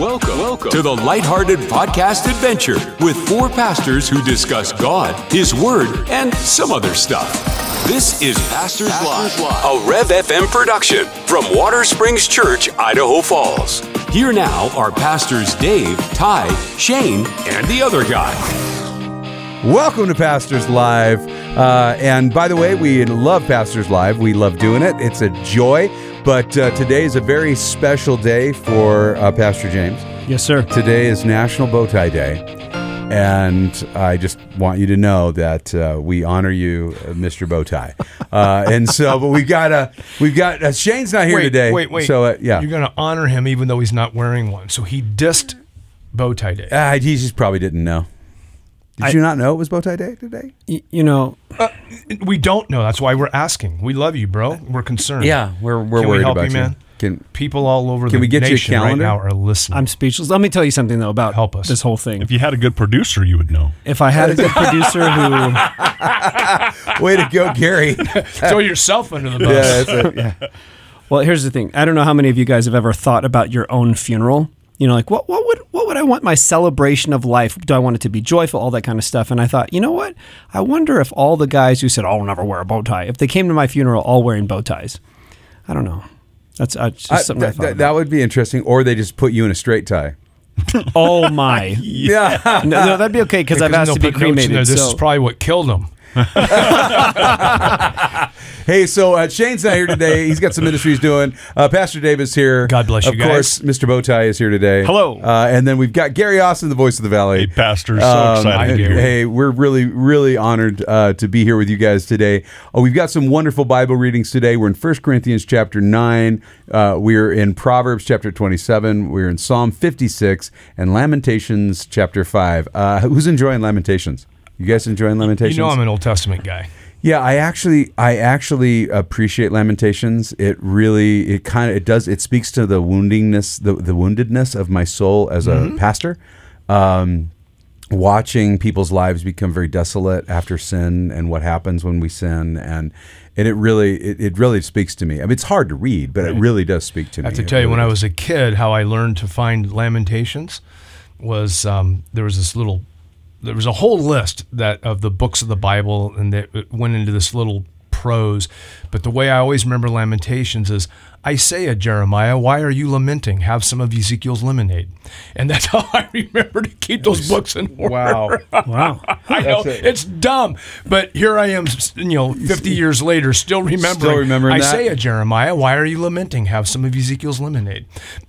Welcome, welcome to the Lighthearted Podcast Adventure with four pastors who discuss God, His Word, and some other stuff. This is Pastors, Live, a Rev FM production from Watersprings Church, Idaho Falls. Here now are pastors Dave, Ty, Shane, and the other guy. Welcome to Pastors Live. Uh, and by the way, we love Pastors Live. We love doing it. It's a joy. But uh, today is a very special day for uh, Pastor James. Yes, sir. Today is National Bow Tie Day. And I just want you to know that uh, we honor you, uh, Mr. Bowtie. Uh, and so, but we've got uh, we've got uh, Shane's not here wait, today. Wait, wait. So uh, yeah, You're going to honor him even though he's not wearing one. So he dissed bow tie day. uh, he just probably didn't know. Did I- you not know it was Bow Tie Day today? Y- you know, uh, we don't know. That's why we're asking. We love you, bro. We're concerned. Yeah, we're we're Can we worried help about you, man? Can People all over Can the we get you a nation right calendar? now are listening. I'm speechless. Let me tell you something though about Help us. this whole thing. If you had a good producer, you would know. If I had a good producer who, way to go, Gary? Throw yourself under the bus. yeah, that's it. Yeah. well, here's the thing. I don't know how many of you guys have ever thought about your own funeral. You know, like what what would what would I want my celebration of life? Do I want it to be joyful, all that kind of stuff? And I thought, you know what? I wonder if all the guys who said, "Oh, I'll never wear a bow tie," if they came to my funeral all wearing bow ties. I don't know. That's uh, just I- something I that, thought. that, that would be interesting. Or they just put you in a straight tie. oh my! Yeah. No, no, that'd be okay because I've asked they'll to be put notes in cremated. there, This so- is probably what killed him. hey, so uh, Shane's not here today. He's got some ministry he's doing. Uh, Pastor Davis here. God bless you Of guys. course, Mr. Bowtie is here today. Hello. Uh, and then we've got Gary Austin, the voice of the Valley. Hey, Pastor, so Um, excited to hey, be here. hey, we're really, really honored uh, to be here with you guys today. Uh, we've got some wonderful Bible readings today. We're in 1 Corinthians chapter 9. Uh, we're in Proverbs chapter 27. We're in Psalm 56 and Lamentations chapter 5. Uh, who's enjoying Lamentations? You guys enjoying Lamentations? You know I'm an Old Testament guy. Yeah, I actually I actually appreciate Lamentations. It really it kind of it does it speaks to the woundingness the the woundedness of my soul as a pastor. Um, watching people's lives become very desolate after sin and what happens when we sin and and it really it, it really speaks to me. I mean it's hard to read, but it really does speak to me. I have to tell you, really when I was a kid, how I learned to find Lamentations was um, there was this little, there was a whole list that of the books of the Bible, and that it went into this little prose. But the way I always remember Lamentations is Isaiah, uh, Jeremiah, why are you lamenting? Have some of Ezekiel's lemonade, and that's how I remember to keep those books in order. Wow. wow. I know it. it's dumb, but here I am, you know, 50 years later, still remembering. Still remembering that? Isaiah, uh, Jeremiah, why are you lamenting? Have some of Ezekiel's lemonade.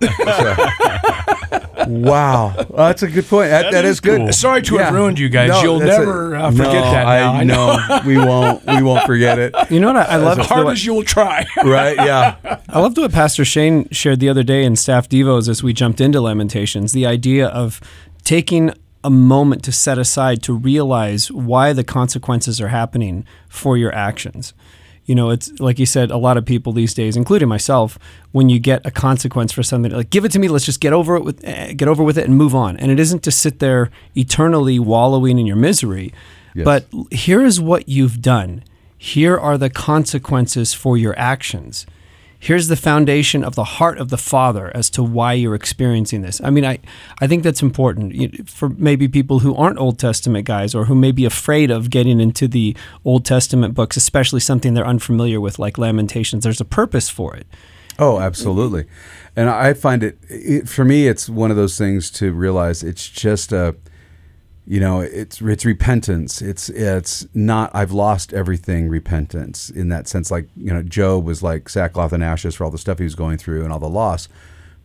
wow. Well, that's a good point. That, that is, is good. cool. Sorry to have ruined you guys. No, You'll never a- uh, forget no, that. Now. I know we won't. We won't forget it. You know what? I, I love as hard way- as you'll try. Right? Yeah. I loved what Pastor Shane shared the other day in staff devos as we jumped into Lamentations. The idea of taking a moment to set aside to realize why the consequences are happening for your actions. You know, it's like you said, a lot of people these days, including myself, when you get a consequence for something, like give it to me, let's just get over it with, eh, get over with it and move on. And it isn't to sit there eternally wallowing in your misery, Yes. but here is what you've done. Here are the consequences for your actions here's the foundation of the heart of the father as to why you're experiencing this. I mean i, I think that's important for maybe people who aren't old testament guys or who may be afraid of getting into the old testament books especially something they're unfamiliar with like lamentations. There's a purpose for it. Oh, absolutely. And I find it, it for me, it's one of those things to realize it's just a, you know, it's it's repentance. It's it's not I've lost everything. Repentance in that sense, like you know, Job was like sackcloth and ashes for all the stuff he was going through and all the loss,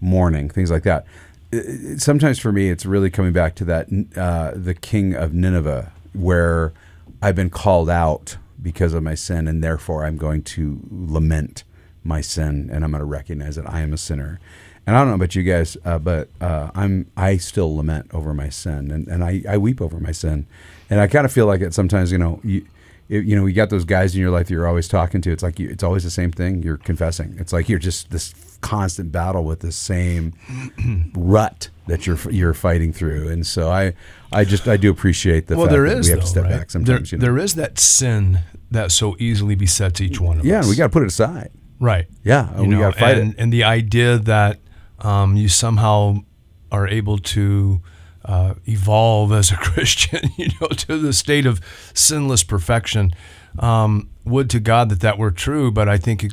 mourning, things like that. It- sometimes for me, it's really coming back to that uh, the king of Nineveh, where I've been called out because of my sin, and therefore I'm going to lament my sin, and I'm going to recognize that I am a sinner. And I don't know about you guys, uh, but uh, I'm I still lament over my sin, and, and I, I weep over my sin, and I kind of feel like it sometimes. You know, you you you know, you got those guys in your life that you're always talking to. It's like you, it's always the same thing. You're confessing. It's like you're just this constant battle with the same rut that you're you're fighting through. And so I I just I do appreciate the well, fact there that is we have though, to step right? back sometimes. There, you know? there is that sin that so easily besets each one of yeah, us. Yeah, we got to put it aside. right. Yeah, and You we got to fight and, it. and the idea that um, you somehow are able to uh, evolve as a Christian, you know, to the state of sinless perfection. Um, would to God that that were true, but I think uh,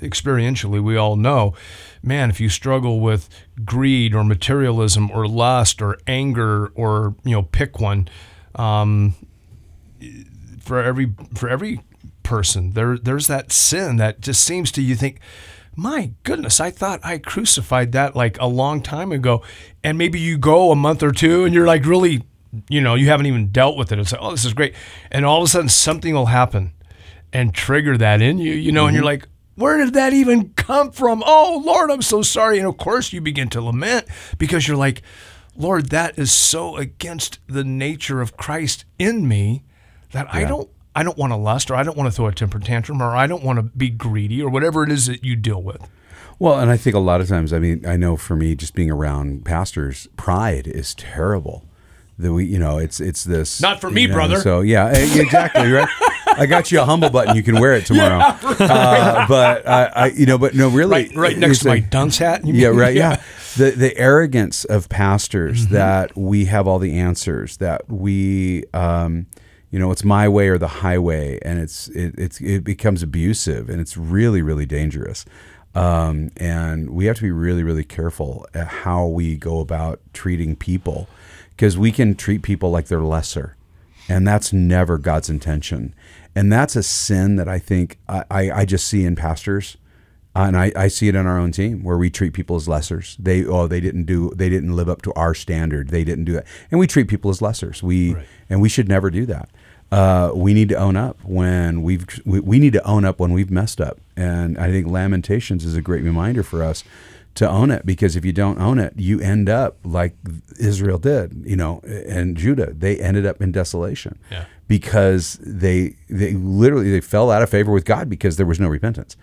experientially we all know, man, if you struggle with greed or materialism or lust or anger or you know pick one, um, for every for every person there there's that sin that just seems to you think my goodness, I thought I crucified that like a long time ago. And maybe you go a month or two and you're like really, you know, you haven't even dealt with it. It's like, oh, this is great. And all of a sudden something will happen and trigger that in you, you know, mm-hmm. and you're like, where did that even come from? Oh, Lord, I'm so sorry. And of course, you begin to lament because you're like, Lord, that is so against the nature of Christ in me that yeah. I don't I don't want to lust or I don't want to throw a temper tantrum or I don't want to be greedy or whatever it is that you deal with. Well, and I think a lot of times, I mean, I know for me, just being around pastors, pride is terrible. That we, you know, it's it's this. Not for me, know, brother. So yeah, eh, exactly right. I got you a humble button. You can wear it tomorrow. Yeah, right. uh, but I, I, you know, but no, really, right, right next to my dunce hat. yeah, right. Yeah. yeah. The the arrogance of pastors mm-hmm. that we have all the answers that we. Um, you know it's my way or the highway and it's it, it's it becomes abusive and it's really really dangerous um, and we have to be really really careful at how we go about treating people because we can treat people like they're lesser and that's never god's intention and that's a sin that i think i, I, I just see in pastors uh, and I, I see it in our own team where we treat people as lessers. They oh they didn't do they didn't live up to our standard. They didn't do that, and we treat people as lessers. We right. and we should never do that. Uh, we need to own up when we've we, we need to own up when we've messed up, and I think Lamentations is a great reminder for us to own it because if you don't own it, you end up like Israel did, you know, and Judah. They ended up in desolation yeah. Because they they literally they fell out of favor with God because there was no repentance.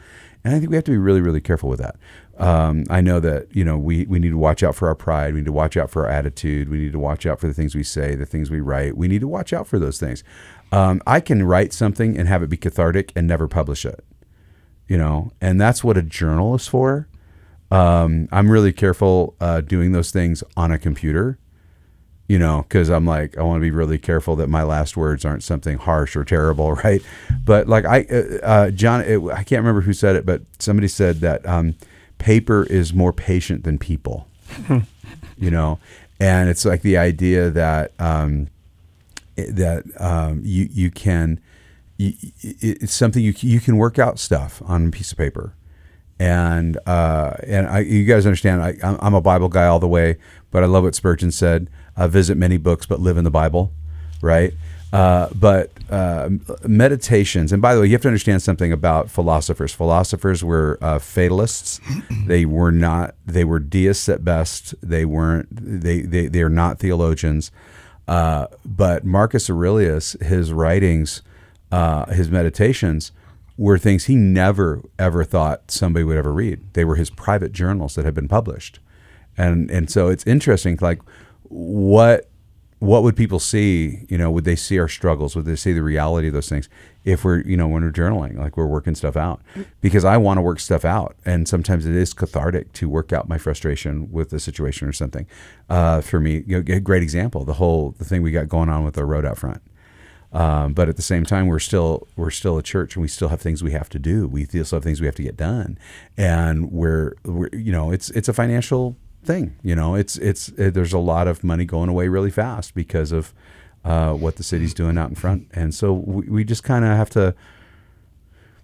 And I think we have to be really, really careful with that. Um, I know that you know we, we need to watch out for our pride. We need to watch out for our attitude. We need to watch out for the things we say, the things we write. We need to watch out for those things. Um, I can write something and have it be cathartic and never publish it. You know, and that's what a journal is for. Um, I'm really careful uh, doing those things on a computer you know, because I'm like, I want to be really careful that my last words aren't something harsh or terrible, right? But like I, uh, uh, John, it, I can't remember who said it, but somebody said that um, paper is more patient than people, you know, and it's like the idea that um, that um, you you can, you, it's something you you can work out stuff on a piece of paper. And uh, and I, you guys understand I, I'm a Bible guy all the way, but I love what Spurgeon said uh, visit many books, but live in the Bible, right? Uh, but uh, meditations, and by the way, you have to understand something about philosophers. Philosophers were uh, fatalists. they were not. They were deists at best. They weren't. They they they are not theologians. Uh, but Marcus Aurelius, his writings, uh, his meditations, were things he never ever thought somebody would ever read. They were his private journals that had been published, and and so it's interesting. Like what what would people see? You know, would they see our struggles? Would they see the reality of those things if we're, you know, when we're journaling, like we're working stuff out? Because I want to work stuff out, and sometimes it is cathartic to work out my frustration with a situation or something. Uh, for me, you know, a great example, the whole the thing we got going on with the road out front. Um, but at the same time, we're still we're still a church, and we still have things we have to do. We still have things we have to get done, and we're, we're you know it's it's a financial thing. You know, it's it's it, there's a lot of money going away really fast because of uh, what the city's doing out in front, and so we, we just kind of have to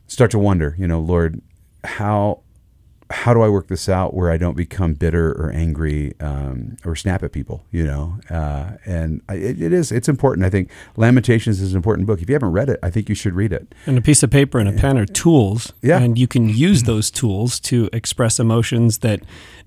start to wonder. You know, Lord, how how do I work this out where I don't become bitter or angry um, or snap at people? You know, uh, and it, it is it's important. I think Lamentations is an important book. If you haven't read it, I think you should read it. And a piece of paper and a pen are tools, yeah. and you can use those tools to express emotions that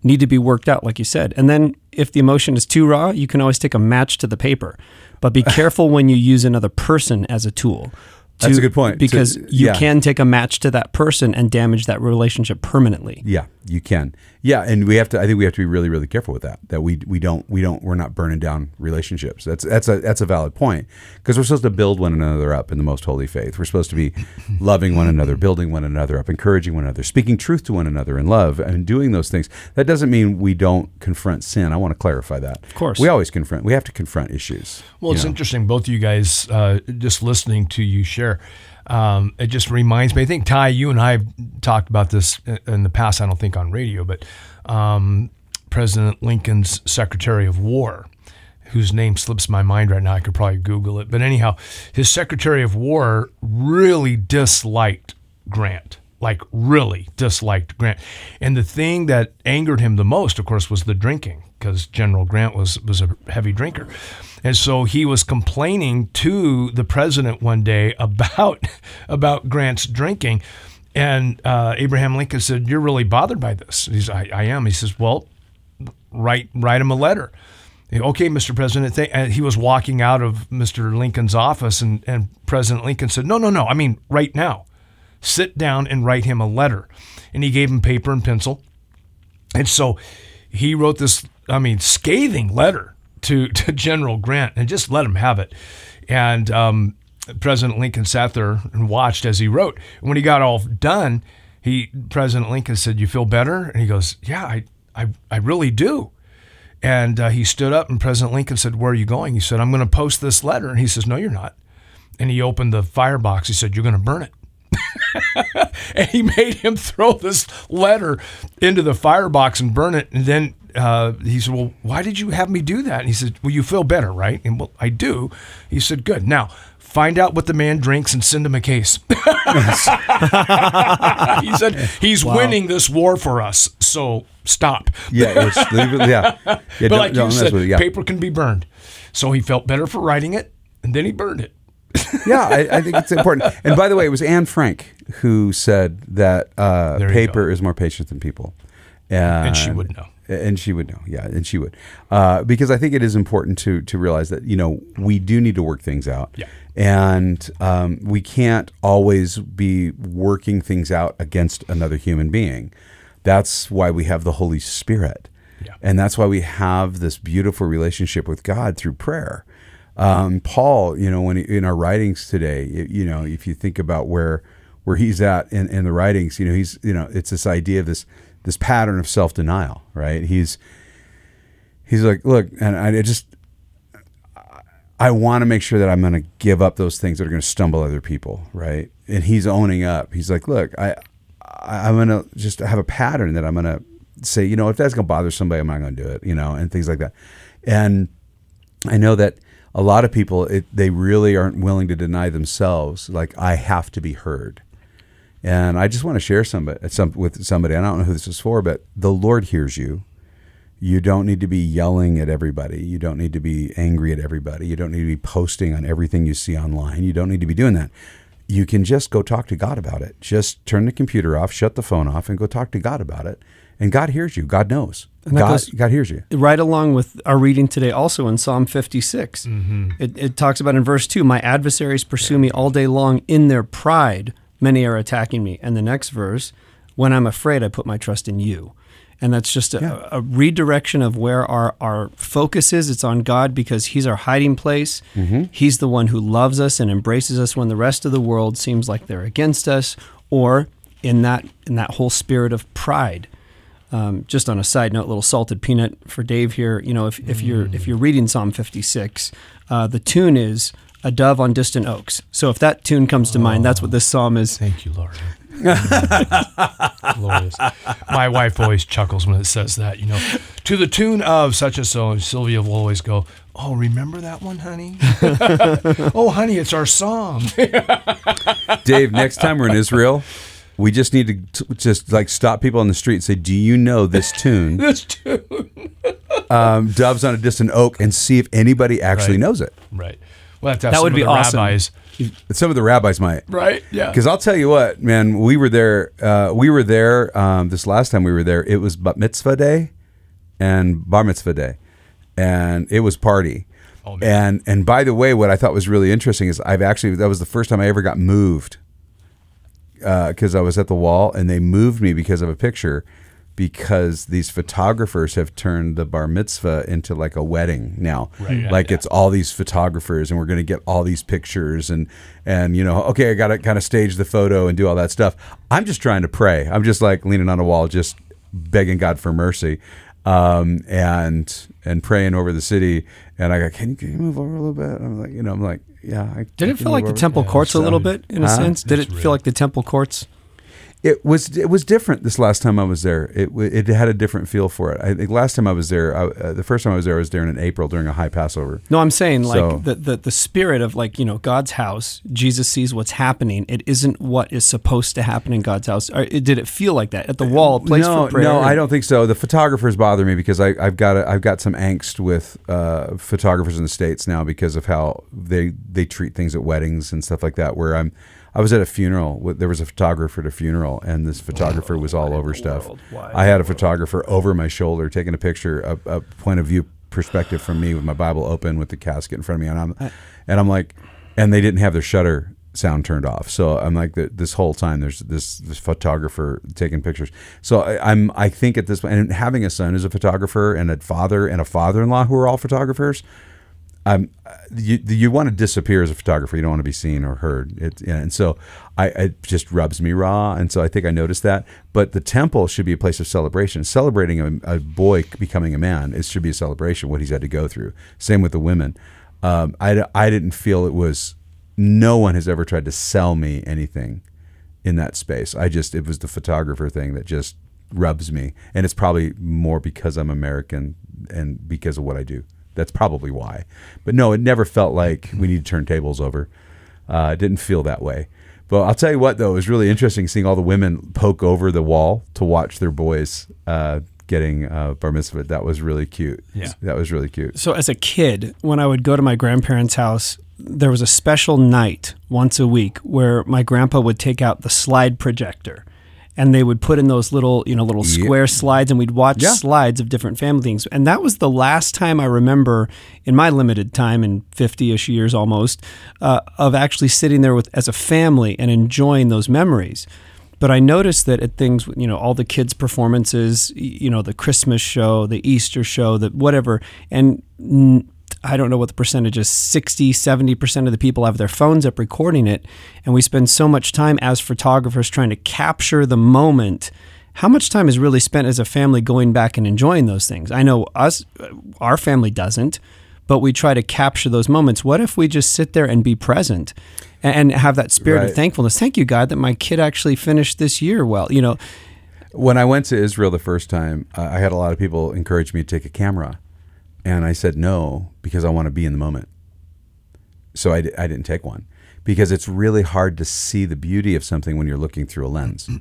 need to be worked out, like you said. And then if the emotion is too raw, you can always take a match to the paper, but be careful when you use another person as a tool That's a good point. To- Because you yeah. can take a match to that person and damage that relationship permanently. Yeah, you can. Yeah, and we have to. I think we have to be really, really careful with that. That we we don't we don't we're not burning down relationships. That's that's a that's a valid point because we're supposed to build one another up in the most holy faith. We're supposed to be loving one another, building one another up, encouraging one another, speaking truth to one another in love, and doing those things. That doesn't mean we don't confront sin. I want to clarify that. Of course. we always confront. We have to confront issues. Well, it's know? interesting, both of you guys, uh, just listening to you share. Um, it just reminds me. I think Ty, you and I have talked about this in- the past. I don't think on radio, but um, President Lincoln's Secretary of War, whose name slips my mind right now. I could probably Google it. But anyhow, his Secretary of War really disliked Grant. Like really disliked Grant, and the thing that angered him the most, of course, was the drinking, because General Grant was was a heavy drinker, and so he was complaining to the president one day about about Grant's drinking, and uh, Abraham Lincoln said, "You're really bothered by this." He's, "I, I am." He says, "Well, write write him a letter." Okay, Mr. President. And he was walking out of Mr. Lincoln's office, and, and President Lincoln said, "No, no, no. I mean, right now, sit down and write him a letter." And he gave him paper and pencil, and so he wrote this, I mean, scathing letter to, to General Grant and just let him have it. And um, President Lincoln sat there and watched as he wrote. And when he got all done, he President Lincoln said, "You feel better?" And he goes, "Yeah, I I, I really do." And uh, he stood up, and President Lincoln said, "Where are you going?" He said, "I'm going to post this letter." And he says, "No, you're not." And he opened the firebox. He said, "You're going to burn it." and he made him throw this letter into the firebox and burn it. And then uh, he said, "Well, why did you have me do that?" And he said, "Well, you feel better, right?" And well, I do. He said, "Good. Now." Find out what the man drinks and send him a case. he said he's winning this war for us, so stop. Yeah, it- yeah, yeah. But like you said, it, yeah. paper can be burned. So he felt better for writing it, and then he burned it. yeah, I, I think it's important. And by the way, it was Anne Frank who said that uh, paper go. is more patient than people, and, And she would know. And she would know, yeah, and she would, uh, because I think it is important to to realize that you know we do need to work things out, Yeah. and um, we can't always be working things out against another human being. That's why we have the Holy Spirit, Yeah. and that's why we have this beautiful relationship with God through prayer. Um, Paul, you know, when he, in our writings today, you know, if you think about where where he's at in, in the writings, you know, he's you know, it's this idea of this this pattern of self denial, right? He's he's like, look, and I just I want to make sure that I'm going to give up those things that are going to stumble other people, right? And he's owning up. He's like, look, I I'm going to just have a pattern that I'm going to say, you know, if that's going to bother somebody, I'm not going to do it, you know, and things like that. And I know that a lot of people, it, they really aren't willing to deny themselves. Like, I have to be heard. And I just want to share somebody, uh, some, with somebody. I don't know who this is for, but the Lord hears you. You don't need to be yelling at everybody. You don't need to be angry at everybody. You don't need to be posting on everything you see online. You don't need to be doing that. You can just go talk to God about it. Just turn the computer off, shut the phone off, and go talk to God about it. And God hears you. God knows. That God, goes- God hears you. right along with our reading today also in psalm 56 mm-hmm. it, it talks about in verse 2 my adversaries pursue me all day long. In their pride many are attacking me. And the next verse when i'm afraid i put my trust in you. And that's just a, Yeah. a redirection of where our, our focus is. It's on god because he's our hiding place. Mm-hmm. He's the one who loves us and embraces us when the rest of the world seems like they're against us or in that in that whole spirit of pride um, just on a side note, little salted peanut for Dave here. You know, if, if you're if you're reading Psalm 56, uh, the tune is "A Dove on Distant Oaks." So if that tune comes to mind, that's what this psalm is. Thank you, Lord. Glorious. My wife always chuckles when it says that, you know, to the tune of such and so. And Sylvia will always go, Oh, remember that one, honey? oh, honey, it's our song. Dave, next time we're in Israel, we just need to t- just like stop people on the street and say, "Do you know this tune, this tune. um, Doves on a Distant Oak?" and see if anybody actually Right. knows it. Right. Well, that, That would be awesome. Rabbis. Some of the rabbis might. Right. Yeah. Because I'll tell you what, man, we were there. Uh, we were there um, this last time we were there. It was bat mitzvah day and bar mitzvah day, and it was party. Oh, man. and and by the way, what I thought was really interesting is I've actually that was the first time I ever got moved because I was at the wall and they moved me because of a picture because these photographers have turned the bar mitzvah into like a wedding now. Right, like yeah. it's all these photographers and we're going to get all these pictures and and you know okay I got to kind of stage the photo and do all that stuff. I'm just trying to pray. I'm just like leaning on a wall just begging God for mercy um, and and praying over the city. And I go can you, can you move over a little bit? I'm like you know I'm like yeah I Did I it feel like the over. temple courts a little bit in a sense? Did it feel real. like the temple courts? It was it was different this last time I was there. It it had a different feel for it. I think last time I was there, I, uh, the first time I was there, I was there in April during a high Passover. No, I'm saying like So- the, the the spirit of like you know God's house. Jesus sees what's happening. It isn't what is supposed to happen in God's house. Or, did it feel like that at the wall, a place no, for prayer? no, I don't think so. The photographers bother me because I, I've got a, I've got some angst with uh, photographers in the states now because of how they they treat things at weddings and stuff like that. Where I'm, I was at a funeral. There was a photographer at a funeral, and this photographer was all over stuff. world? Why in I had a photographer over my shoulder taking a picture, a, a point of view perspective from me with my Bible open with the casket in front of me, and I'm, and I'm like, and they didn't have their shutter sound turned off. So I'm like, the, this whole time there's this this photographer taking pictures. So I, I'm I think at this point, and having a son who's a photographer and a father and a father-in-law who are all photographers, um, you you want to disappear as a photographer. You don't want to be seen or heard. It, and so I it just rubs me raw. And so I think I noticed that. But the temple should be a place of celebration. Celebrating a, a boy becoming a man, it should be a celebration. What he's had to go through. Same with the women. Um, I I didn't feel it was. No one has ever tried to sell me anything in that space. I just it was the photographer thing that just rubs me, and it's probably more because I'm American and because of what I do. That's probably why. But no, it never felt like we need to turn tables over. Uh, it didn't feel that way. But I'll tell you what, though, it was really interesting seeing all the women poke over the wall to watch their boys uh, getting uh, bar mitzvah. That was really cute. Yeah. that was really cute. So as a kid, when I would go to my grandparents' house, there was a special night once a week where my grandpa would take out the slide projector and they would put in those little, you know, little Yeah. square slides and we'd watch Yeah. slides of different family things. And that was the last time I remember in my limited time in 50ish years almost uh, of actually sitting there with as a family and enjoying those memories. But I noticed that at things, you know, all the kids' performances, you know, the Christmas show, the Easter show, the whatever, and I don't know what the percentage is 60, 70% of the people have their phones up recording it. And we spend so much time as photographers trying to capture the moment. How much time is really spent as a family going back and enjoying those things? I know us, our family doesn't, but we try to capture those moments. What if we just sit there and be present and have that spirit of thankfulness? Thank you, God, that my kid actually finished this year well. You know, When I went to Israel the first time, uh, I had a lot of people encourage me to take a camera. And I said no because I want to be in the moment. So I, I didn't take one because it's really hard to see the beauty of something when you're looking through a lens.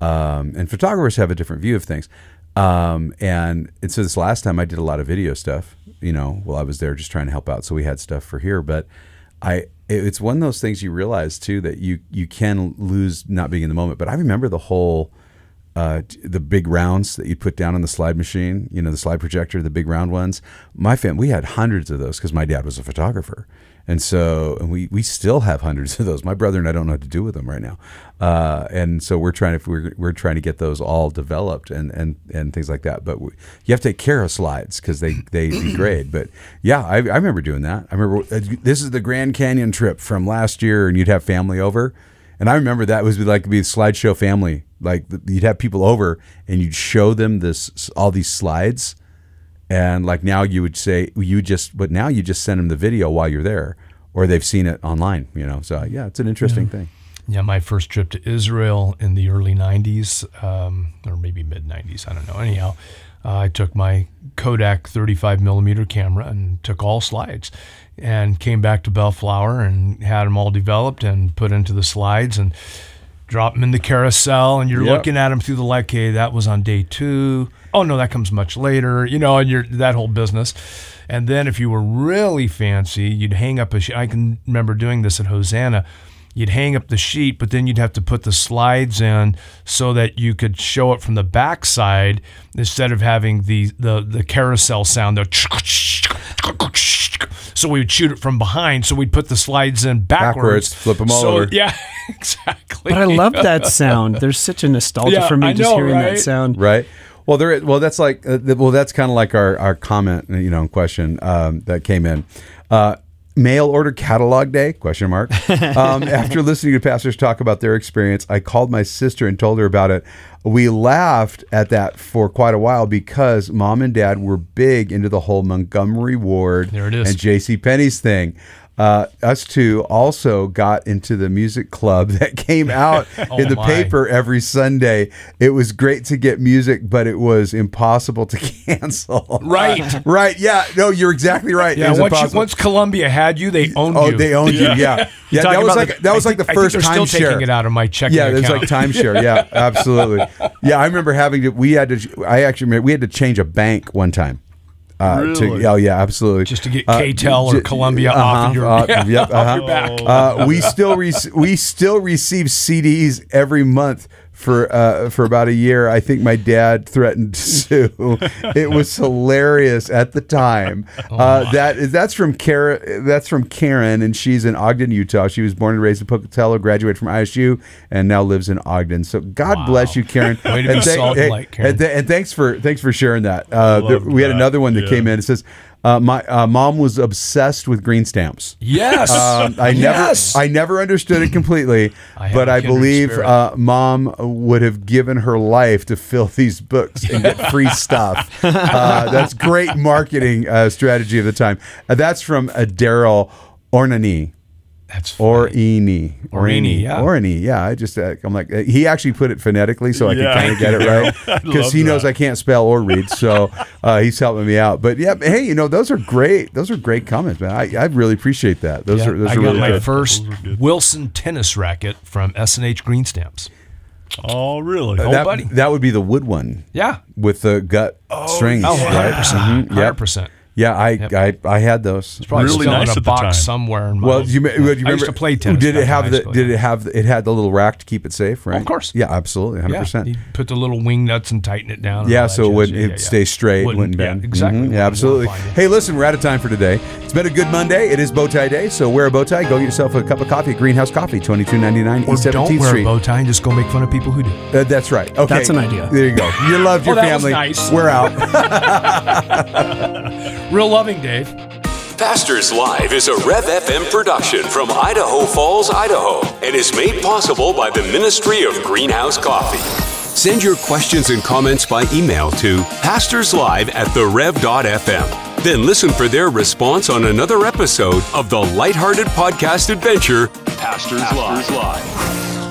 Um, and photographers have a different view of things. Um, and, and so this last time I did a lot of video stuff, you know, while I was there just trying to help out. So we had stuff for here, but I, it- it's one of those things you realize too that you, you can lose not being in the moment. But I remember the whole, uh, the big rounds that you put down on the slide machine, you know, the slide projector, the big round ones. My fam, we had hundreds of those because my dad was a photographer. And so, and we, we still have hundreds of those. My brother and I don't know what to do with them right now. Uh, and so we're trying to, we're, we're trying to get those all developed and, and, and things like that. But we, you have to take care of slides because they, they degrade. But yeah, I, I remember doing that. I remember uh, this is the Grand Canyon trip from last year and you'd have family over. And I remember that was like be a slideshow family. Like you'd have people over and you'd show them this all these slides, and like now you would say you just, but now you just send them the video while you're there, or they've seen it online. You know, so yeah, it's an interesting thing. Yeah, my first trip to Israel in the early 90s, um, or maybe mid 90s, I don't know. Anyhow, uh, I took my Kodak 35 millimeter camera and took all slides and came back to Bellflower and had them all developed and put into the slides and dropped them in the carousel. And you're Yep. looking at them through the light. Okay, that was on day two. Oh, no, that comes much later, you know, and you're that whole business. And then if you were really fancy, you'd hang up a sh- I can remember doing this at Hosanna you'd hang up the sheet, but then you'd have to put the slides in so that you could show it from the back side instead of having the the, the carousel sound. The so we would shoot it from behind. So we'd put the slides in backwards, Backwards, them all So- over. Yeah, exactly. But I love that sound. There's such a nostalgia Yeah, for me I just know, hearing right? that sound. right? Well, there. Well, that's like. Uh, well, that's kind of like our our comment, you know, question um, that came in. Uh, Mail order catalog day? Question mark. Um, after listening to pastors talk about their experience, I called my sister and told her about it. We laughed at that for quite a while because mom and dad were big into the whole Montgomery Ward There it is. and J.C. Penney's thing. Uh, us two also got into the music club that came out in the Oh, my. paper every Sunday. It was great to get music, but it was impossible to cancel. Right. right. Yeah. No, you're exactly right. Yeah, once, you, once Columbia had you, they owned Oh, you. they owned you. Yeah. Yeah. That was like the- that was I like the think- think first time still share. taking it out of my checking Yeah, it was account. like timeshare. Yeah, absolutely. Yeah, I remember having to. We had to. I actually remember we had to change a bank one time. Uh, Really? to, oh yeah, absolutely. Just to get Uh, K-tel or j- Columbia off of your- uh, yeah, yep, off uh-huh. your back. Uh, we still re- we still receive CDs every month for uh, for about a year. I think my dad threatened to sue. it was hilarious at the time. Oh, uh, that is that's from Karen. That's from Karen, and she's in Ogden, Utah. She was born and raised in Pocatello, graduated from ISU, and now lives in Ogden. So God bless you, Karen. Way to be and, salt and light, Karen. and th- and thanks for thanks for sharing that. Uh, there- we had that. another one that Yeah. came in. It says. Uh, my uh, mom was obsessed with green stamps. Yes. Um, I Yes. never, I never understood it completely, I but I believe uh, mom would have given her life to fill these books and get free stuff. Uh, that's great marketing uh, strategy of the time. Uh, that's from uh, Daryl Ornany. That's funny. Orini. Orini, yeah. Orini, yeah. I just, uh, I'm like, uh, he actually put it phonetically so I Yeah. could kind of get it right. Because love he knows. I can't spell or read. So uh, he's helping me out. But yeah, hey, you know, those are great. Those are great comments, man. I, I really appreciate that. Those Yeah, are, those I are got really my good. first Those are good. Wilson tennis racket from S&H Green Stamps. Oh, really? Oh, that, buddy. that would be the wood one Yeah. with the gut strings, Oh, 100%. Mhm, yep. 100%. Yeah, I, I I had those. It's probably Really still nice in a at the box time. somewhere in my Well, you, ma- you remember? I used to play tennis. Did it have the? school, Did yeah. it have? the- It had the little rack to keep it safe, right? Of course. Yeah, absolutely, hundred Yeah, percent. you put the little wing nuts and tighten it down. Yeah, so it jazz. wouldn't Yeah, it yeah, stay yeah. straight, Wouldn't- wouldn't yeah, bend. exactly. Mhm, Wouldn't Yeah, absolutely. Hey, listen, we're out of time for today. It's been a good Monday. It is bow tie day, so wear a bow tie. Go get yourself a cup of coffee. at Greenhouse Coffee, twenty two ninety nine East Or East don't wear a bow tie and just go make fun of people who do. Uh, that's right. Okay, That's an idea. There you go. You loved your Oh, that was family. We're out. Real loving, Dave. Pastors Live is a Rev FM production from Idaho Falls, Idaho, and is made possible by the Ministry of Greenhouse Coffee. Send your questions and comments by email to pastorslive at therev.fm. Then listen for their response on another episode of the lighthearted podcast adventure, Pastors, Live.